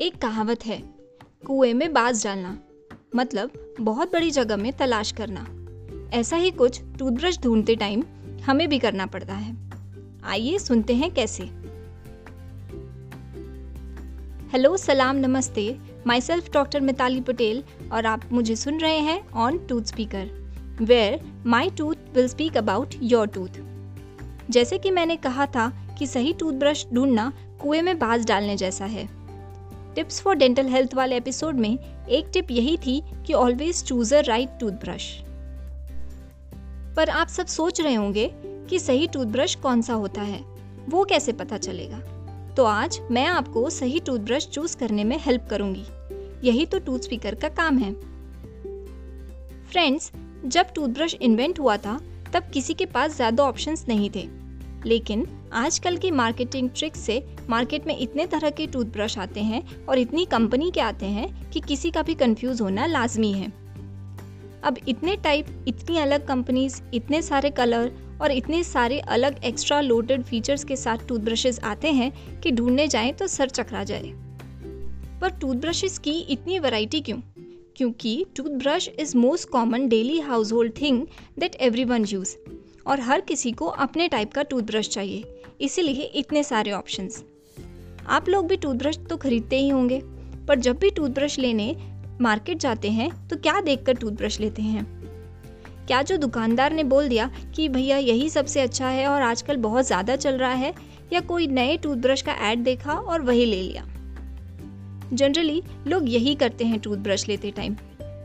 एक कहावत है, कुएँ में बाज डालना। मतलब बहुत बड़ी जगह में तलाश करना। ऐसा ही कुछ टूथब्रश ढूंढते टाइम हमें भी करना पड़ता है। आइए सुनते हैं कैसे। हेलो, सलाम, नमस्ते। Myself doctor Mitali Patel और आप मुझे सुन रहे हैं on tooth speaker, where my tooth will speak about your tooth. जैसे कि मैंने कहा था कि सही टूथब्रश ढूंढना कुएँ में बाज डालने जैसा है। टिप्स फॉर डेंटल हेल्थ वाले एपिसोड में एक टिप यही थी कि always choose a right toothbrush पर आप सब सोच रहे होंगे कि सही टूथब्रश कौन सा होता है? वो कैसे पता चलेगा? तो आज मैं आपको सही टूथब्रश चूज़ करने में हेल्प करूँगी। यही तो टूथ स्पीकर का काम है। फ्रेंड्स जब टूथब्रश इन्वेंट हुआ था, तब किसी के पास ज़्यादा ऑप्शंस नहीं थे। लेकिन आजकल की मार्केटिंग ट्रिक से मार्केट में इतने तरह के टूथब्रश आते हैं और इतनी कंपनी के आते हैं कि किसी का भी कंफ्यूज होना लाजमी है। अब इतने टाइप इतनी अलग कंपनीज़ इतने सारे कलर और इतने सारे अलग एक्स्ट्रा लोडेड फीचर्स के साथ टूथब्रशेस आते हैं कि ढूँढने जाएँ तो सर चकरा जाए। पर टूथब्रशेस की इतनी वैरायटी क्यों? क्योंकि toothbrush is most common daily household thing that everyone use और हर किसी को अपने टाइप का टूथब्रश चाहिए। इसीलिए इतने सारे ऑप्शंस आप लोग भी टूथब्रश तो खरीदते ही होंगे, पर जब भी टूथब्रश लेने मार्केट जाते हैं तो क्या देखकर टूथब्रश लेते हैं? क्या जो दुकानदार ने बोल दिया कि भैया यही सबसे अच्छा है और आजकल बहुत ज़्यादा चल रहा है, या कोई नए टूथब्रश का ऐड देखा और वही ले लिया? जनरली लोग यही करते हैं टूथब्रश लेते टाइम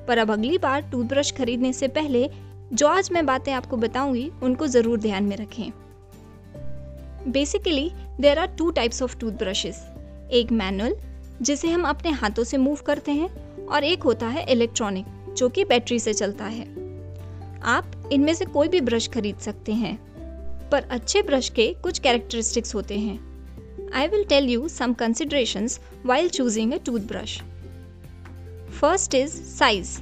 पर अब अगली बार टूथब्रश खरीदने से पहले जो आज मैं बातें आपको बताऊँगी, उनको ज़रूर ध्यान में रखें। Basically there are two types of toothbrushes एक मैनुअल जिसे हम अपने हाथों से मूव करते हैं, और एक होता है इलेक्ट्रॉनिक जो कि बैटरी से चलता है। आप इनमें से कोई भी ब्रश खरीद सकते हैं, पर अच्छे ब्रश के कुछ कैरेक्टरिस्टिक्स होते हैं। I will tell you some considerations while choosing a toothbrush first is size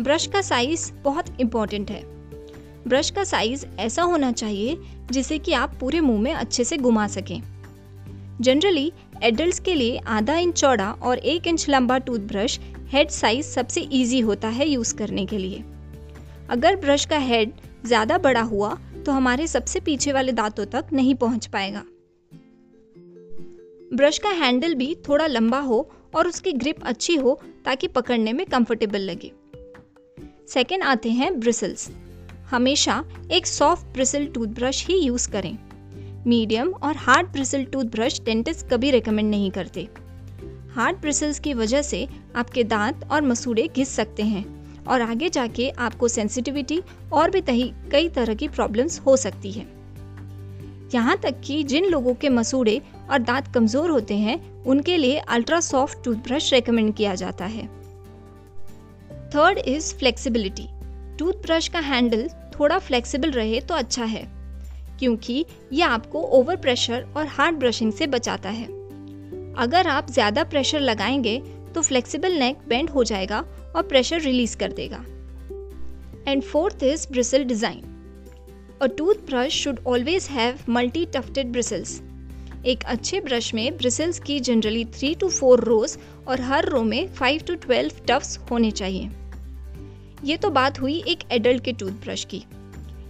brush का साइज़ बहुत इंपॉर्टेंट है। ब्रश का साइज़ ऐसा होना चाहिए जिसे कि आप पूरे मुँह में अच्छे से घुमा सकें। जनरली एडल्ट के लिए आधा इंच चौड़ा और एक इंच लंबा टूथब्रश हेड साइज़ सबसे इजी होता है यूज़ करने के लिए। अगर ब्रश का हेड ज़्यादा बड़ा हुआ तो हमारे सबसे पीछे वाले दांतों तक नहीं पहुँच पाएगा। ब्रश का हैंडल भी थोड़ा लंबा हो और उसकी ग्रिप अच्छी हो ताकि पकड़ने में कंफर्टेबल लगे। सेकेंड आते हैं ब्रिसल्स हमेशा एक सॉफ्ट ब्रिसल टूथब्रश ही यूज़ करें. मीडियम और हार्ड ब्रिसल टूथब्रश डेंटिस्ट कभी रिकमेंड नहीं करते. हार्ड ब्रिसल्स की वजह से आपके दांत और मसूड़े घिस सकते हैं और आगे जाके आपको सेंसिटिविटी और भी तही, कई तरह की प्रॉब्लम्स हो सकती है. यहाँ तक कि जिन लोगों के मसूड़े और दांत कमज़ोर होते हैं, उनके लिए अल्ट्रा सॉफ्ट टूथब्रश रेकमेंड किया जाता है. थर्ड इज़ फ्लेक्सिबिलिटी टूथब्रश का हैंडल थोड़ा फ्लेक्सिबल रहे तो अच्छा है, क्योंकि यह आपको ओवर प्रेशर और हार्ड ब्रशिंग से बचाता है। अगर आप ज़्यादा प्रेशर लगाएँगे तो फ्लेक्सिबल नेक बेंड हो जाएगा और प्रेशर रिलीज़ कर देगा। And fourth is bristle design a toothbrush should always have multi tufted bristles एक अच्छे ब्रश में ब्रिसल्स की generally three to four rows और हर रो में फाइव टू ट्वेल्व टफ्स होने चाहिए। ये तो बात हुई एक एडल्ट के टूथब्रश की।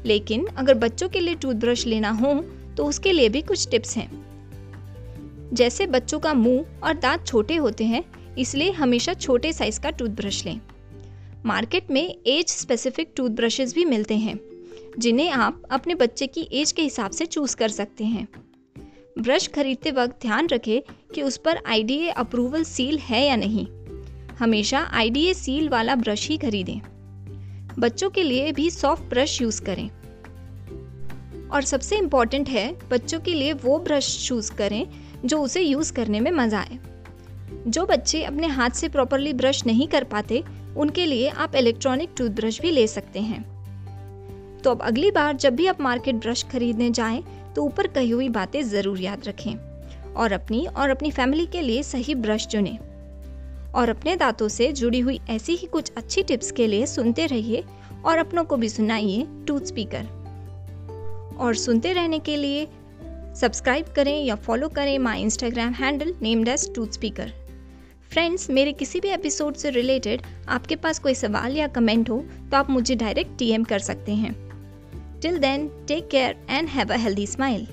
लेकिन अगर बच्चों के लिए टूथब्रश लेना हो तो उसके लिए भी कुछ टिप्स हैं। जैसे बच्चों का मुँह और दांत छोटे होते हैं, इसलिए हमेशा छोटे साइज़ का टूथब्रश लें। मार्केट में एज स्पेसिफिक टूथब्रशेस भी मिलते हैं, जिन्हें आप अपने बच्चे की एज के हिसाब से चूज़ कर सकते हैं। ब्रश खरीदते वक्त ध्यान रखें कि उस पर आईडीए अप्रूवल सील है या नहीं। हमेशा आईडीए सील वाला ब्रश ही खरीदें। बच्चों के लिए भी सॉफ्ट ब्रश यूज़ करें। और सबसे इंपॉर्टेंट है, बच्चों के लिए वो ब्रश चूज़ करें जो उसे यूज़ करने में मज़ा आए। जो बच्चे अपने हाथ से प्रॉपरली ब्रश नहीं कर पाते, उनके लिए आप इलेक्ट्रॉनिक टूथब्रश भी ले सकते हैं। तो अब अगली बार जब भी आप मार्केट ब्रश खरीदने जाएँ तो ऊपर कही हुई बातें ज़रूर याद रखें। और अपनी और अपनी फैमिली के लिए सही ब्रश चुनें। और अपने दांतों से जुड़ी हुई ऐसी ही कुछ अच्छी टिप्स के लिए सुनते रहिए और अपनों को भी सुनाइए टूथ स्पीकर और सुनते रहने के लिए सब्सक्राइब करें या फॉलो करें माई इंस्टाग्राम हैंडल नेम डेस्ट टूथ स्पीकर फ्रेंड्स, मेरे किसी भी एपिसोड से रिलेटेड आपके पास कोई सवाल या कमेंट हो तो आप मुझे डायरेक्ट डीएम कर सकते हैं। Till then take care and have a healthy smile